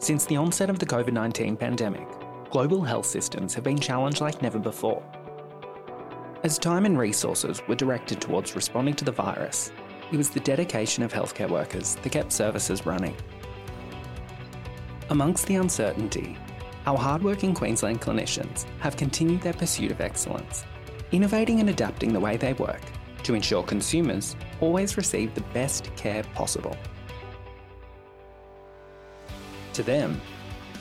Since the onset of the COVID 19 pandemic, global health systems have been challenged like never before. As time and resources were directed towards responding to the virus, it was the dedication of healthcare workers that kept services running. Amongst the uncertainty, our hardworking Queensland clinicians have continued their pursuit of excellence, innovating and adapting the way they work to ensure consumers always receive the best care possible. To them,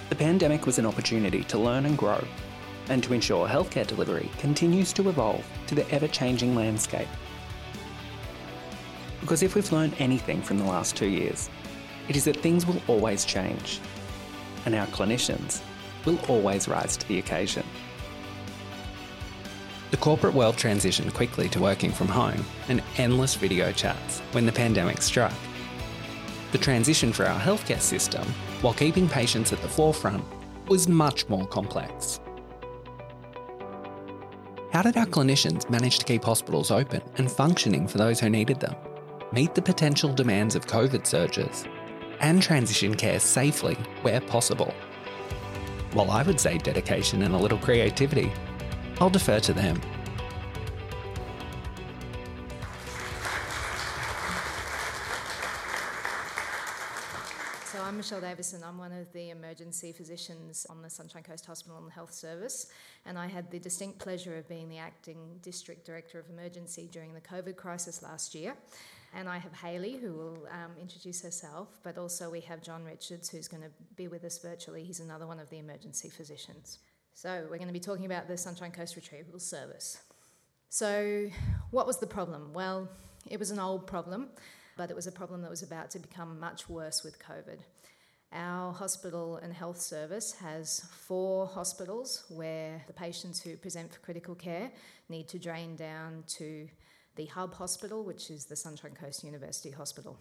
the pandemic was an opportunity to learn and grow, and to ensure healthcare delivery continues to evolve to the ever changing landscape. Because if we've learned anything from the last two years, it is that things will always change, and our clinicians will always rise to the occasion. The corporate world transitioned quickly to working from home and endless video chats when the pandemic struck. The transition for our healthcare system, while keeping patients at the forefront, was much more complex. How did our clinicians manage to keep hospitals open and functioning for those who needed them, meet the potential demands of COVID surges, and transition care safely where possible? Well, I would say dedication and a little creativity. I'll defer to them. So I'm Michelle Davison. I'm one of the emergency physicians on the Sunshine Coast Hospital and Health Service, and I had the distinct pleasure of being the acting district director of emergency during the COVID crisis last year. And I have Hayley, who will um, introduce herself, but also we have John Richards, who's going to be with us virtually. He's another one of the emergency physicians. So we're going to be talking about the Sunshine Coast Retrieval Service. So, what was the problem? Well, it was an old problem but it was a problem that was about to become much worse with COVID. Our hospital and health service has four hospitals where the patients who present for critical care need to drain down to the hub hospital, which is the Sunshine Coast University Hospital.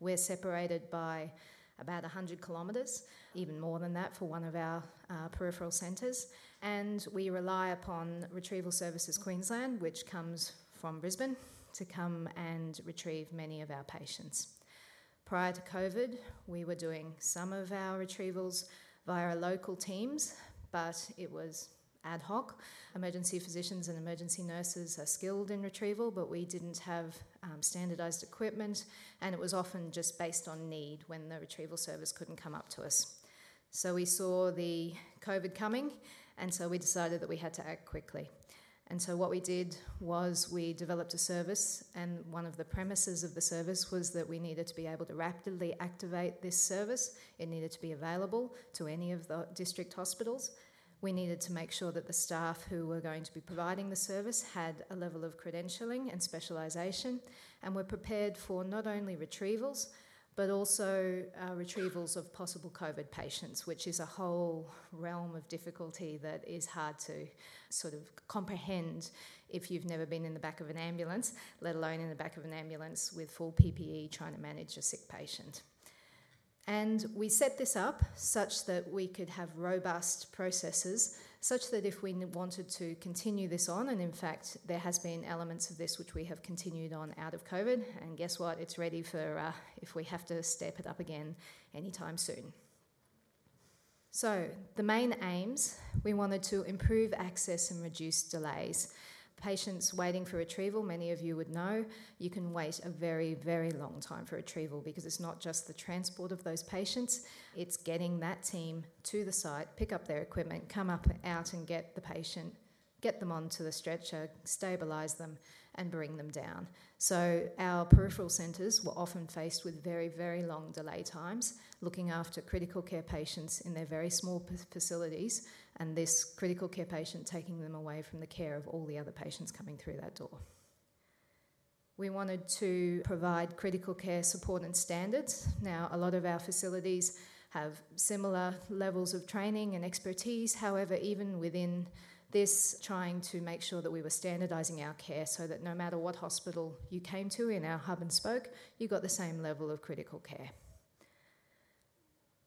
We're separated by about 100 kilometres, even more than that for one of our uh, peripheral centres, and we rely upon Retrieval Services Queensland, which comes from Brisbane to come and retrieve many of our patients. Prior to COVID, we were doing some of our retrievals via local teams, but it was ad hoc. Emergency physicians and emergency nurses are skilled in retrieval, but we didn't have um, standardised equipment, and it was often just based on need when the retrieval service couldn't come up to us. So we saw the COVID coming, and so we decided that we had to act quickly. And so, what we did was we developed a service, and one of the premises of the service was that we needed to be able to rapidly activate this service. It needed to be available to any of the district hospitals. We needed to make sure that the staff who were going to be providing the service had a level of credentialing and specialisation and were prepared for not only retrievals but also uh, retrievals of possible COVID patients, which is a whole realm of difficulty that is hard to sort of comprehend if you've never been in the back of an ambulance, let alone in the back of an ambulance with full PPE trying to manage a sick patient. And we set this up such that we could have robust processes such that if we wanted to continue this on, and in fact, there has been elements of this which we have continued on out of COVID, and guess what? It's ready for uh, if we have to step it up again anytime soon. So, the main aims we wanted to improve access and reduce delays. Patients waiting for retrieval, many of you would know, you can wait a very, very long time for retrieval because it's not just the transport of those patients, it's getting that team to the site, pick up their equipment, come up out and get the patient, get them onto the stretcher, stabilise them, and bring them down. So, our peripheral centres were often faced with very, very long delay times, looking after critical care patients in their very small facilities and this critical care patient taking them away from the care of all the other patients coming through that door. We wanted to provide critical care support and standards. Now, a lot of our facilities have similar levels of training and expertise, however, even within this, trying to make sure that we were standardising our care so that no matter what hospital you came to in our hub and spoke, you got the same level of critical care.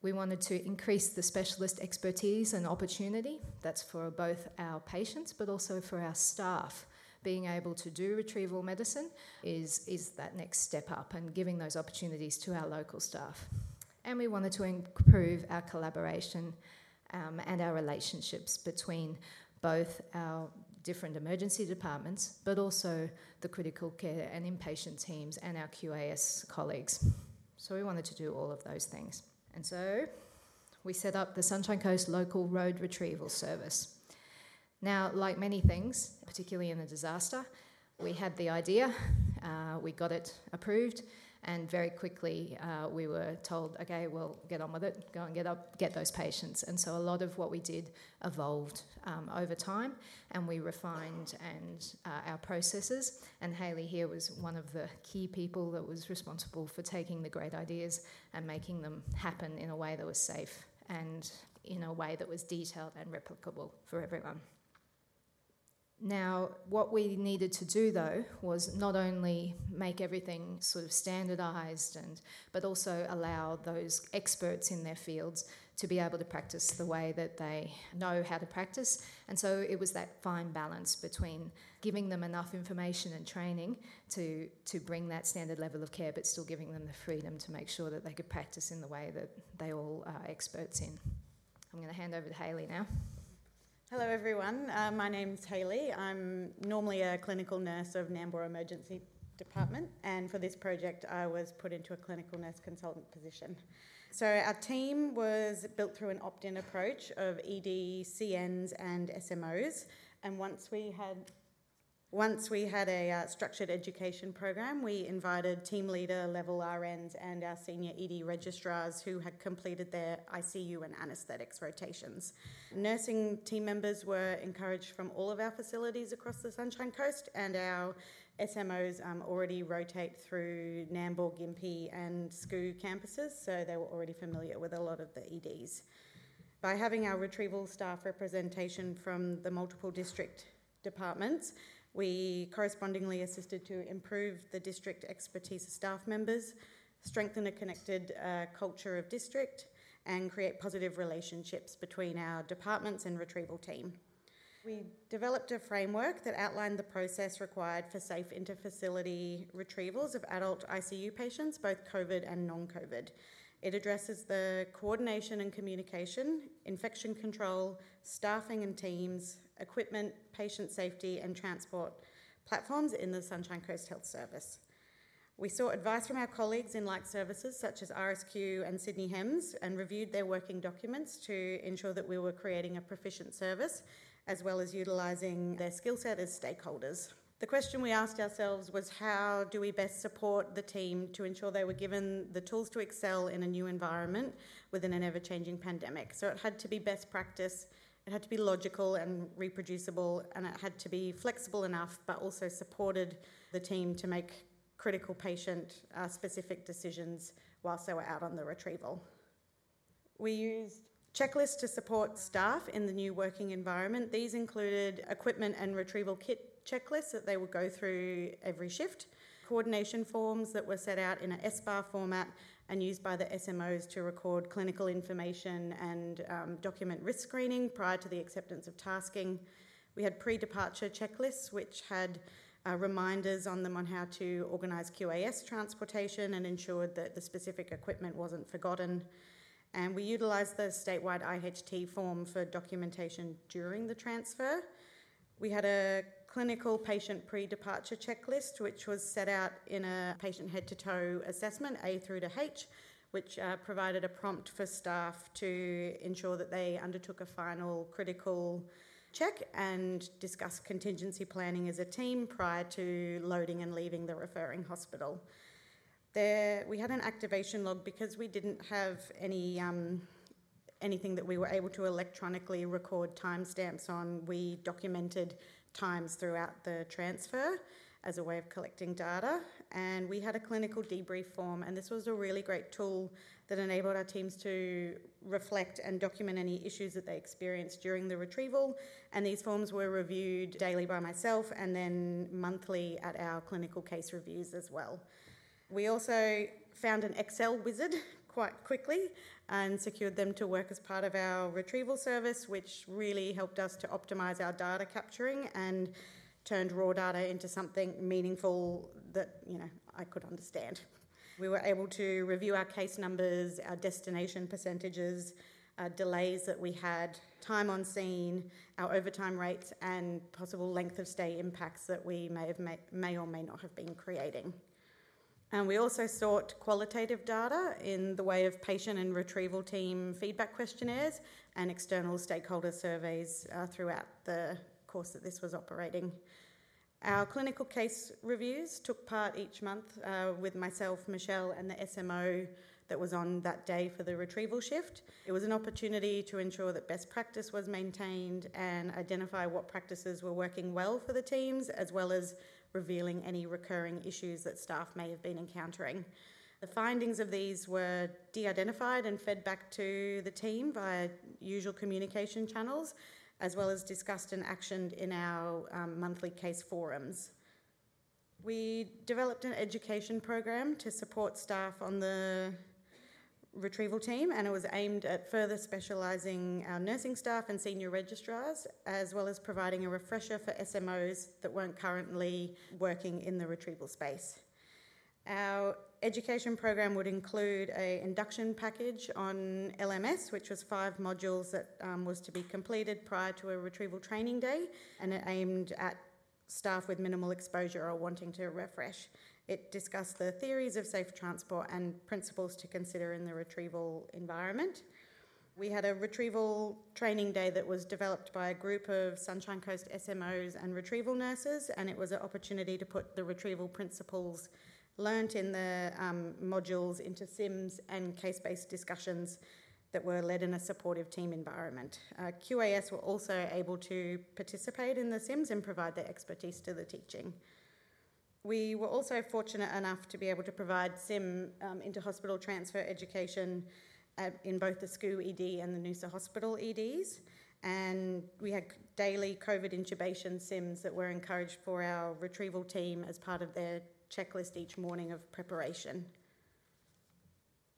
We wanted to increase the specialist expertise and opportunity. That's for both our patients but also for our staff. Being able to do retrieval medicine is, is that next step up and giving those opportunities to our local staff. and we wanted to improve our collaboration um, and our relationships between both our different emergency departments, but also the critical care and inpatient teams and our QAS colleagues. So we wanted to do all of those things. And so we set up the Sunshine Coast Local Road Retrieval Service. Now, like many things, particularly in a disaster, we had the idea, uh, we got it approved, and very quickly uh, we were told, okay, well, get on with it, go and get up, get those patients. And so a lot of what we did evolved um, over time, and we refined and uh, our processes. And Haley here was one of the key people that was responsible for taking the great ideas and making them happen in a way that was safe and in a way that was detailed and replicable for everyone. Now, what we needed to do though was not only make everything sort of standardized and but also allow those experts in their fields to be able to practice the way that they know how to practice. And so it was that fine balance between giving them enough information and training to, to bring that standard level of care, but still giving them the freedom to make sure that they could practice in the way that they all are experts in. I'm going to hand over to Haley now. Hello, everyone. Uh, my name's Hayley. I'm normally a clinical nurse of Nambour Emergency Department, and for this project, I was put into a clinical nurse consultant position. So, our team was built through an opt in approach of ED, CNs, and SMOs. And once we had once we had a uh, structured education program, we invited team leader level RNs and our senior ED registrars who had completed their ICU and anaesthetics rotations. Nursing team members were encouraged from all of our facilities across the Sunshine Coast, and our SMOs um, already rotate through Nambour, Gympie, and SCU campuses, so they were already familiar with a lot of the EDs. By having our retrieval staff representation from the multiple district departments, we correspondingly assisted to improve the district expertise of staff members, strengthen a connected uh, culture of district, and create positive relationships between our departments and retrieval team. We developed a framework that outlined the process required for safe interfacility retrievals of adult ICU patients, both COVID and non COVID. It addresses the coordination and communication, infection control, staffing and teams, equipment, patient safety, and transport platforms in the Sunshine Coast Health Service. We sought advice from our colleagues in like services such as RSQ and Sydney HEMS and reviewed their working documents to ensure that we were creating a proficient service as well as utilising their skill set as stakeholders. The question we asked ourselves was how do we best support the team to ensure they were given the tools to excel in a new environment within an ever changing pandemic? So it had to be best practice it had to be logical and reproducible, and it had to be flexible enough, but also supported the team to make critical patient uh, specific decisions whilst they were out on the retrieval. We used checklists to support staff in the new working environment. These included equipment and retrieval kit checklists that they would go through every shift, coordination forms that were set out in an SBAR format and used by the SMOs to record clinical information and um, document risk screening prior to the acceptance of tasking. We had pre departure checklists, which had uh, reminders on them on how to organise QAS transportation and ensured that the specific equipment wasn't forgotten. And we utilised the statewide IHT form for documentation during the transfer. We had a clinical patient pre departure checklist, which was set out in a patient head to toe assessment, A through to H, which uh, provided a prompt for staff to ensure that they undertook a final critical check and discuss contingency planning as a team prior to loading and leaving the referring hospital. There, we had an activation log because we didn't have any um, anything that we were able to electronically record timestamps on. We documented times throughout the transfer as a way of collecting data. And we had a clinical debrief form, and this was a really great tool that enabled our teams to reflect and document any issues that they experienced during the retrieval. And these forms were reviewed daily by myself and then monthly at our clinical case reviews as well. We also found an Excel wizard quite quickly and secured them to work as part of our retrieval service, which really helped us to optimize our data capturing and turned raw data into something meaningful that you know I could understand. We were able to review our case numbers, our destination percentages, uh, delays that we had, time on scene, our overtime rates, and possible length of stay impacts that we may, have may, may or may not have been creating. And we also sought qualitative data in the way of patient and retrieval team feedback questionnaires and external stakeholder surveys uh, throughout the course that this was operating. Our clinical case reviews took part each month uh, with myself, Michelle, and the SMO that was on that day for the retrieval shift. It was an opportunity to ensure that best practice was maintained and identify what practices were working well for the teams, as well as revealing any recurring issues that staff may have been encountering. The findings of these were de identified and fed back to the team via usual communication channels, as well as discussed and actioned in our um, monthly case forums. We developed an education program to support staff on the retrieval team, and it was aimed at further specialising our nursing staff and senior registrars, as well as providing a refresher for SMOs that weren't currently working in the retrieval space. Our education program would include a induction package on LMS, which was five modules that um, was to be completed prior to a retrieval training day, and it aimed at staff with minimal exposure or wanting to refresh. It discussed the theories of safe transport and principles to consider in the retrieval environment. We had a retrieval training day that was developed by a group of Sunshine Coast SMOs and retrieval nurses, and it was an opportunity to put the retrieval principles learnt in the um, modules into SIMS and case based discussions that were led in a supportive team environment. Uh, QAS were also able to participate in the SIMS and provide their expertise to the teaching. We were also fortunate enough to be able to provide SIM um, hospital transfer education at, in both the SCUH ED and the Noosa Hospital EDs. And we had daily COVID intubation SIMs that were encouraged for our retrieval team as part of their checklist each morning of preparation.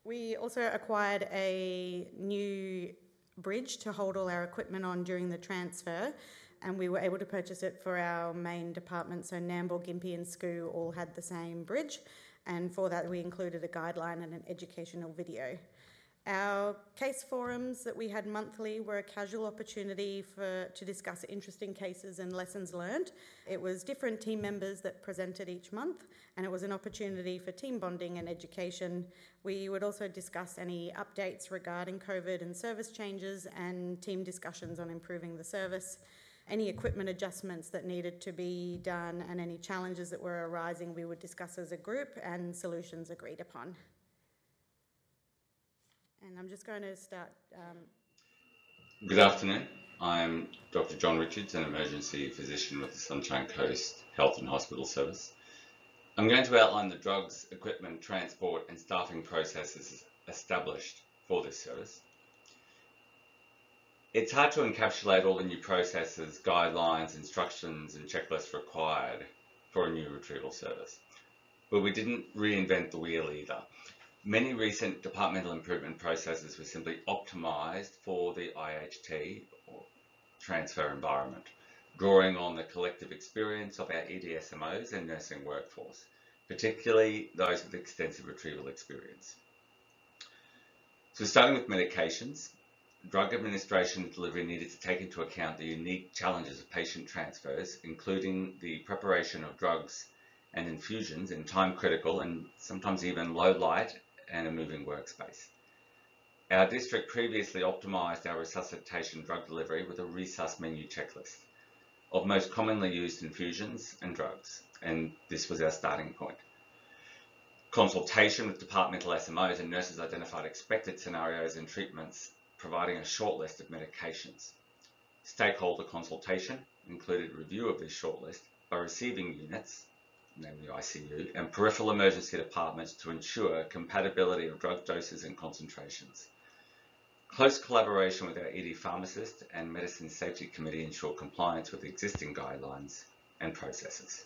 We also acquired a new bridge to hold all our equipment on during the transfer, and we were able to purchase it for our main department. So Nambour, Gympie, and SCUH all had the same bridge, and for that we included a guideline and an educational video. Our case forums that we had monthly were a casual opportunity for to discuss interesting cases and lessons learned. It was different team members that presented each month, and it was an opportunity for team bonding and education. We would also discuss any updates regarding COVID and service changes and team discussions on improving the service any equipment adjustments that needed to be done and any challenges that were arising, we would discuss as a group and solutions agreed upon. And I'm just going to start. Um... Good afternoon. I'm Dr. John Richards, an emergency physician with the Sunshine Coast Health and Hospital Service. I'm going to outline the drugs, equipment, transport, and staffing processes established for this service it's hard to encapsulate all the new processes, guidelines, instructions, and checklists required for a new retrieval service. But we didn't reinvent the wheel either. Many recent departmental improvement processes were simply optimized for the IHT or transfer environment, drawing on the collective experience of our EDSMOs and nursing workforce, particularly those with extensive retrieval experience. So starting with medications, drug administration delivery needed to take into account the unique challenges of patient transfers, including the preparation of drugs and infusions in time critical and sometimes even low light and a moving workspace. Our district previously optimised our resuscitation drug delivery with a resus menu checklist of most commonly used infusions and drugs, and this was our starting point. Consultation with departmental SMOs and nurses identified expected scenarios and treatments providing a short list of medications. Stakeholder consultation included review of this shortlist by receiving units, namely ICU, and peripheral emergency departments to ensure compatibility of drug doses and concentrations. Close collaboration with our ED pharmacist and medicine safety committee ensured compliance with existing guidelines and processes.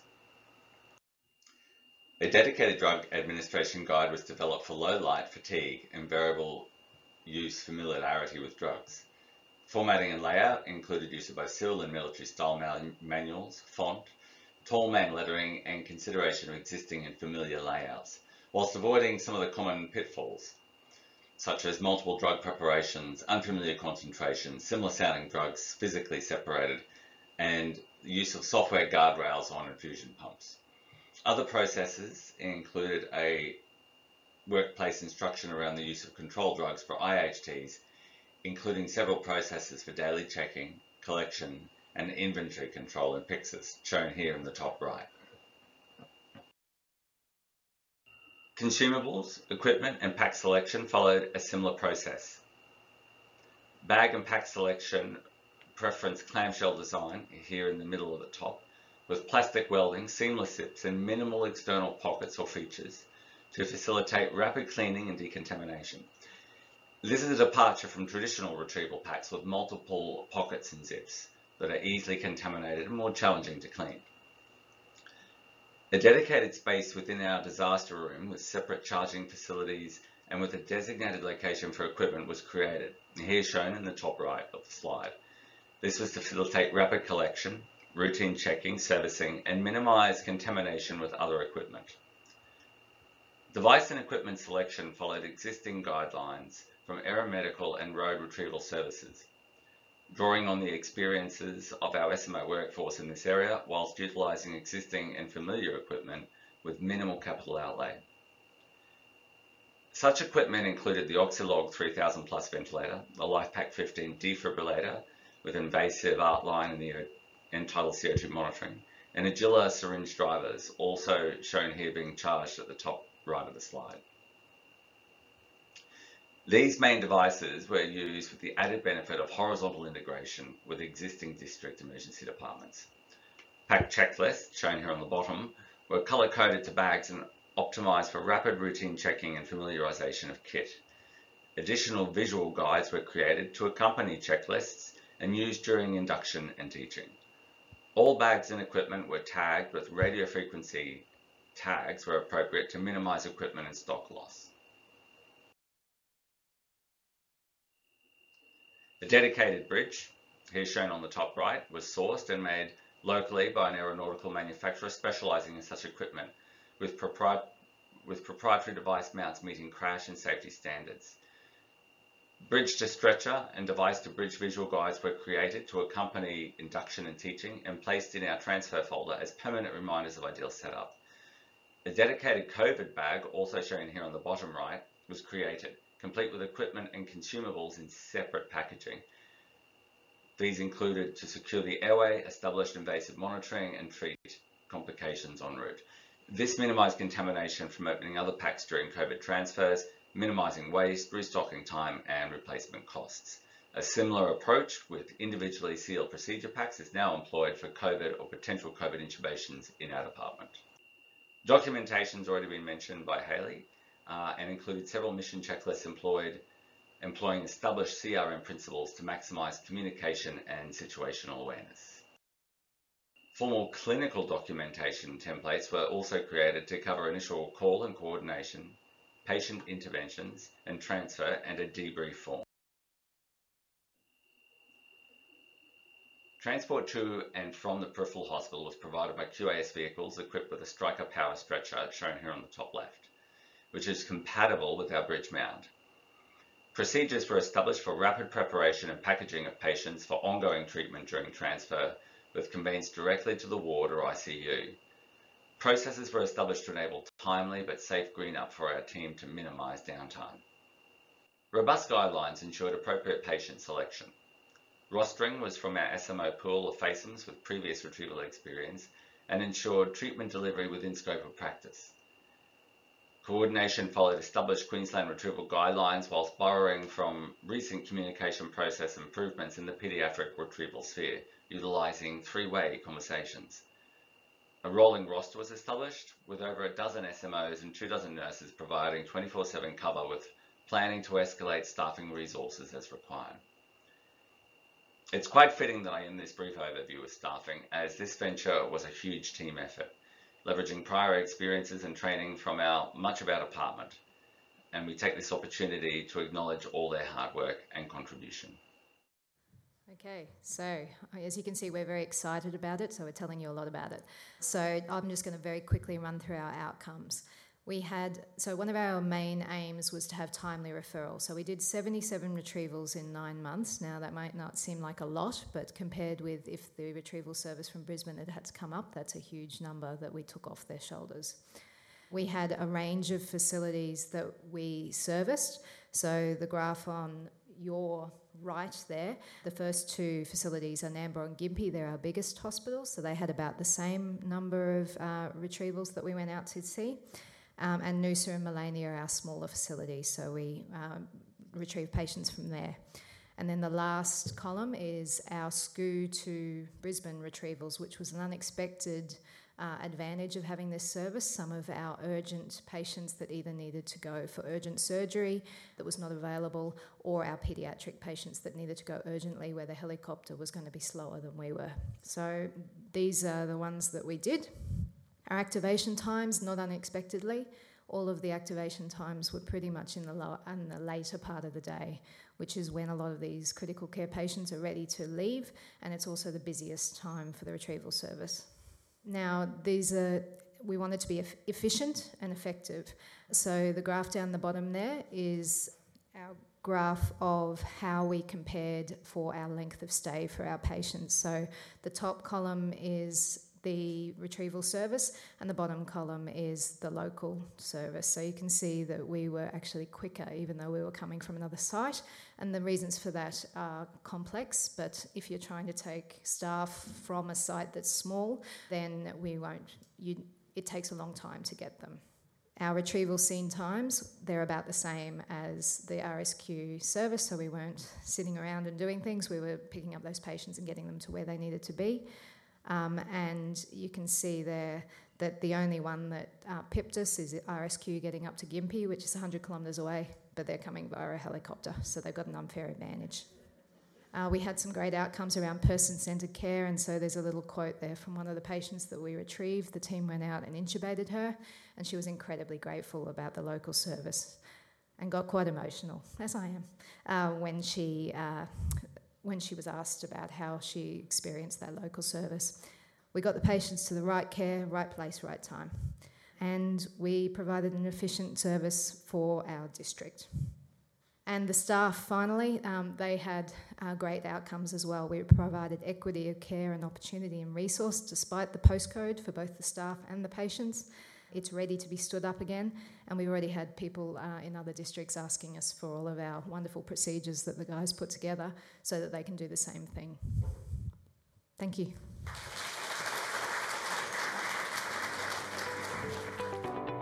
A dedicated drug administration guide was developed for low light, fatigue, and variable use familiarity with drugs. Formatting and layout included use of both civil and military style manuals, font, tall man lettering, and consideration of existing and familiar layouts. whilst avoiding some of the common pitfalls, such as multiple drug preparations, unfamiliar concentrations, similar sounding drugs physically separated, and use of software guardrails on infusion pumps. Other processes included a workplace instruction around the use of control drugs for IHTs, including several processes for daily checking, collection, and inventory control in Pyxis, shown here in the top right. Consumables, equipment, and pack selection followed a similar process. Bag and pack selection preference clamshell design here in the middle of the top with plastic welding, seamless zips, and minimal external pockets or features to facilitate rapid cleaning and decontamination. This is a departure from traditional retrieval packs with multiple pockets and zips that are easily contaminated and more challenging to clean. A dedicated space within our disaster room with separate charging facilities and with a designated location for equipment was created, here shown in the top right of the slide. This was to facilitate rapid collection, routine checking, servicing, and minimize contamination with other equipment. Device and equipment selection followed existing guidelines from aeromedical and road retrieval services drawing on the experiences of our SMO workforce in this area whilst utilising existing and familiar equipment with minimal capital outlay. Such equipment included the Oxylog 3000 plus ventilator, the LifePak 15 defibrillator with invasive art-line and the end-tidal CO2 monitoring, and Agilia syringe drivers, also shown here being charged at the top right of the slide. These main devices were used with the added benefit of horizontal integration with existing district emergency departments. Pack checklists, shown here on the bottom, were color-coded to bags and optimized for rapid routine checking and familiarization of kit. Additional visual guides were created to accompany checklists and used during induction and teaching. All bags and equipment were tagged with radio frequency tags where appropriate to minimize equipment and stock loss. The dedicated bridge, here shown on the top right, was sourced and made locally by an aeronautical manufacturer specializing in such equipment with, propri with proprietary device mounts meeting crash and safety standards. Bridge to stretcher and device to bridge visual guides were created to accompany induction and teaching and placed in our transfer folder as permanent reminders of ideal setup. A dedicated COVID bag, also shown here on the bottom right, was created complete with equipment and consumables in separate packaging. These included to secure the airway, establish invasive monitoring, and treat complications en route. This minimised contamination from opening other packs during COVID transfers, minimising waste, restocking time, and replacement costs. A similar approach with individually sealed procedure packs is now employed for COVID or potential COVID intubations in our department. Documentation has already been mentioned by Haley uh, and included several mission checklists employed, employing established CRM principles to maximize communication and situational awareness. Formal clinical documentation templates were also created to cover initial call and coordination, patient interventions and transfer, and a debrief form. Transport to and from the peripheral hospital was provided by QAS vehicles equipped with a Stryker power stretcher shown here on the top left which is compatible with our bridge mount. Procedures were established for rapid preparation and packaging of patients for ongoing treatment during transfer with conveyance directly to the ward or ICU. Processes were established to enable timely but safe green up for our team to minimise downtime. Robust guidelines ensured appropriate patient selection. Rostering was from our SMO pool of FACEMs with previous retrieval experience and ensured treatment delivery within scope of practice. Coordination followed established Queensland retrieval guidelines whilst borrowing from recent communication process improvements in the paediatric retrieval sphere, utilising three-way conversations. A rolling roster was established with over a dozen SMOs and two dozen nurses providing 24-7 cover with planning to escalate staffing resources as required. It's quite fitting that I end this brief overview of staffing as this venture was a huge team effort leveraging prior experiences and training from our much of our department. And we take this opportunity to acknowledge all their hard work and contribution. Okay, so as you can see, we're very excited about it, so we're telling you a lot about it. So I'm just going to very quickly run through our outcomes. We had so one of our main aims was to have timely referral. So we did 77 retrievals in nine months. Now that might not seem like a lot, but compared with if the retrieval service from Brisbane had had to come up, that's a huge number that we took off their shoulders. We had a range of facilities that we serviced. So the graph on your right there. The first two facilities are Nambour and Gympie. They're our biggest hospitals, so they had about the same number of uh, retrievals that we went out to see. Um, and Noosa and Maleny are our smaller facilities, so we um, retrieve patients from there. And then the last column is our SCUH to Brisbane retrievals, which was an unexpected uh, advantage of having this service. Some of our urgent patients that either needed to go for urgent surgery that was not available, or our paediatric patients that needed to go urgently where the helicopter was going to be slower than we were. So these are the ones that we did. Our activation times, not unexpectedly, all of the activation times were pretty much in the, lower, in the later part of the day, which is when a lot of these critical care patients are ready to leave, and it's also the busiest time for the retrieval service. Now, these are we wanted to be efficient and effective. So the graph down the bottom there is our graph of how we compared for our length of stay for our patients. So the top column is the retrieval service, and the bottom column is the local service. So you can see that we were actually quicker, even though we were coming from another site. And the reasons for that are complex, but if you're trying to take staff from a site that's small, then we won't, you, it takes a long time to get them. Our retrieval scene times, they're about the same as the RSQ service, so we weren't sitting around and doing things, we were picking up those patients and getting them to where they needed to be. Um, and you can see there that the only one that uh, pipped us is RSQ getting up to Gympie, which is 100 kilometres away, but they're coming via a helicopter, so they've got an unfair advantage. Uh, we had some great outcomes around person centred care, and so there's a little quote there from one of the patients that we retrieved. The team went out and intubated her, and she was incredibly grateful about the local service and got quite emotional, as I am, uh, when she uh, when she was asked about how she experienced that local service. We got the patients to the right care, right place, right time. And we provided an efficient service for our district. And the staff, finally, um, they had uh, great outcomes as well. We provided equity of care and opportunity and resource despite the postcode for both the staff and the patients. It's ready to be stood up again, and we've already had people uh, in other districts asking us for all of our wonderful procedures that the guys put together so that they can do the same thing. Thank you.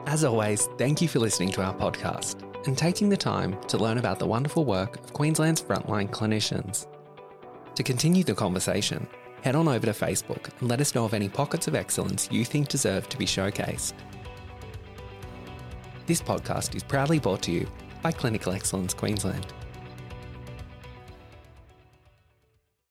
As always, thank you for listening to our podcast and taking the time to learn about the wonderful work of Queensland's frontline clinicians. To continue the conversation, head on over to Facebook and let us know of any pockets of excellence you think deserve to be showcased. This podcast is proudly brought to you by Clinical Excellence Queensland.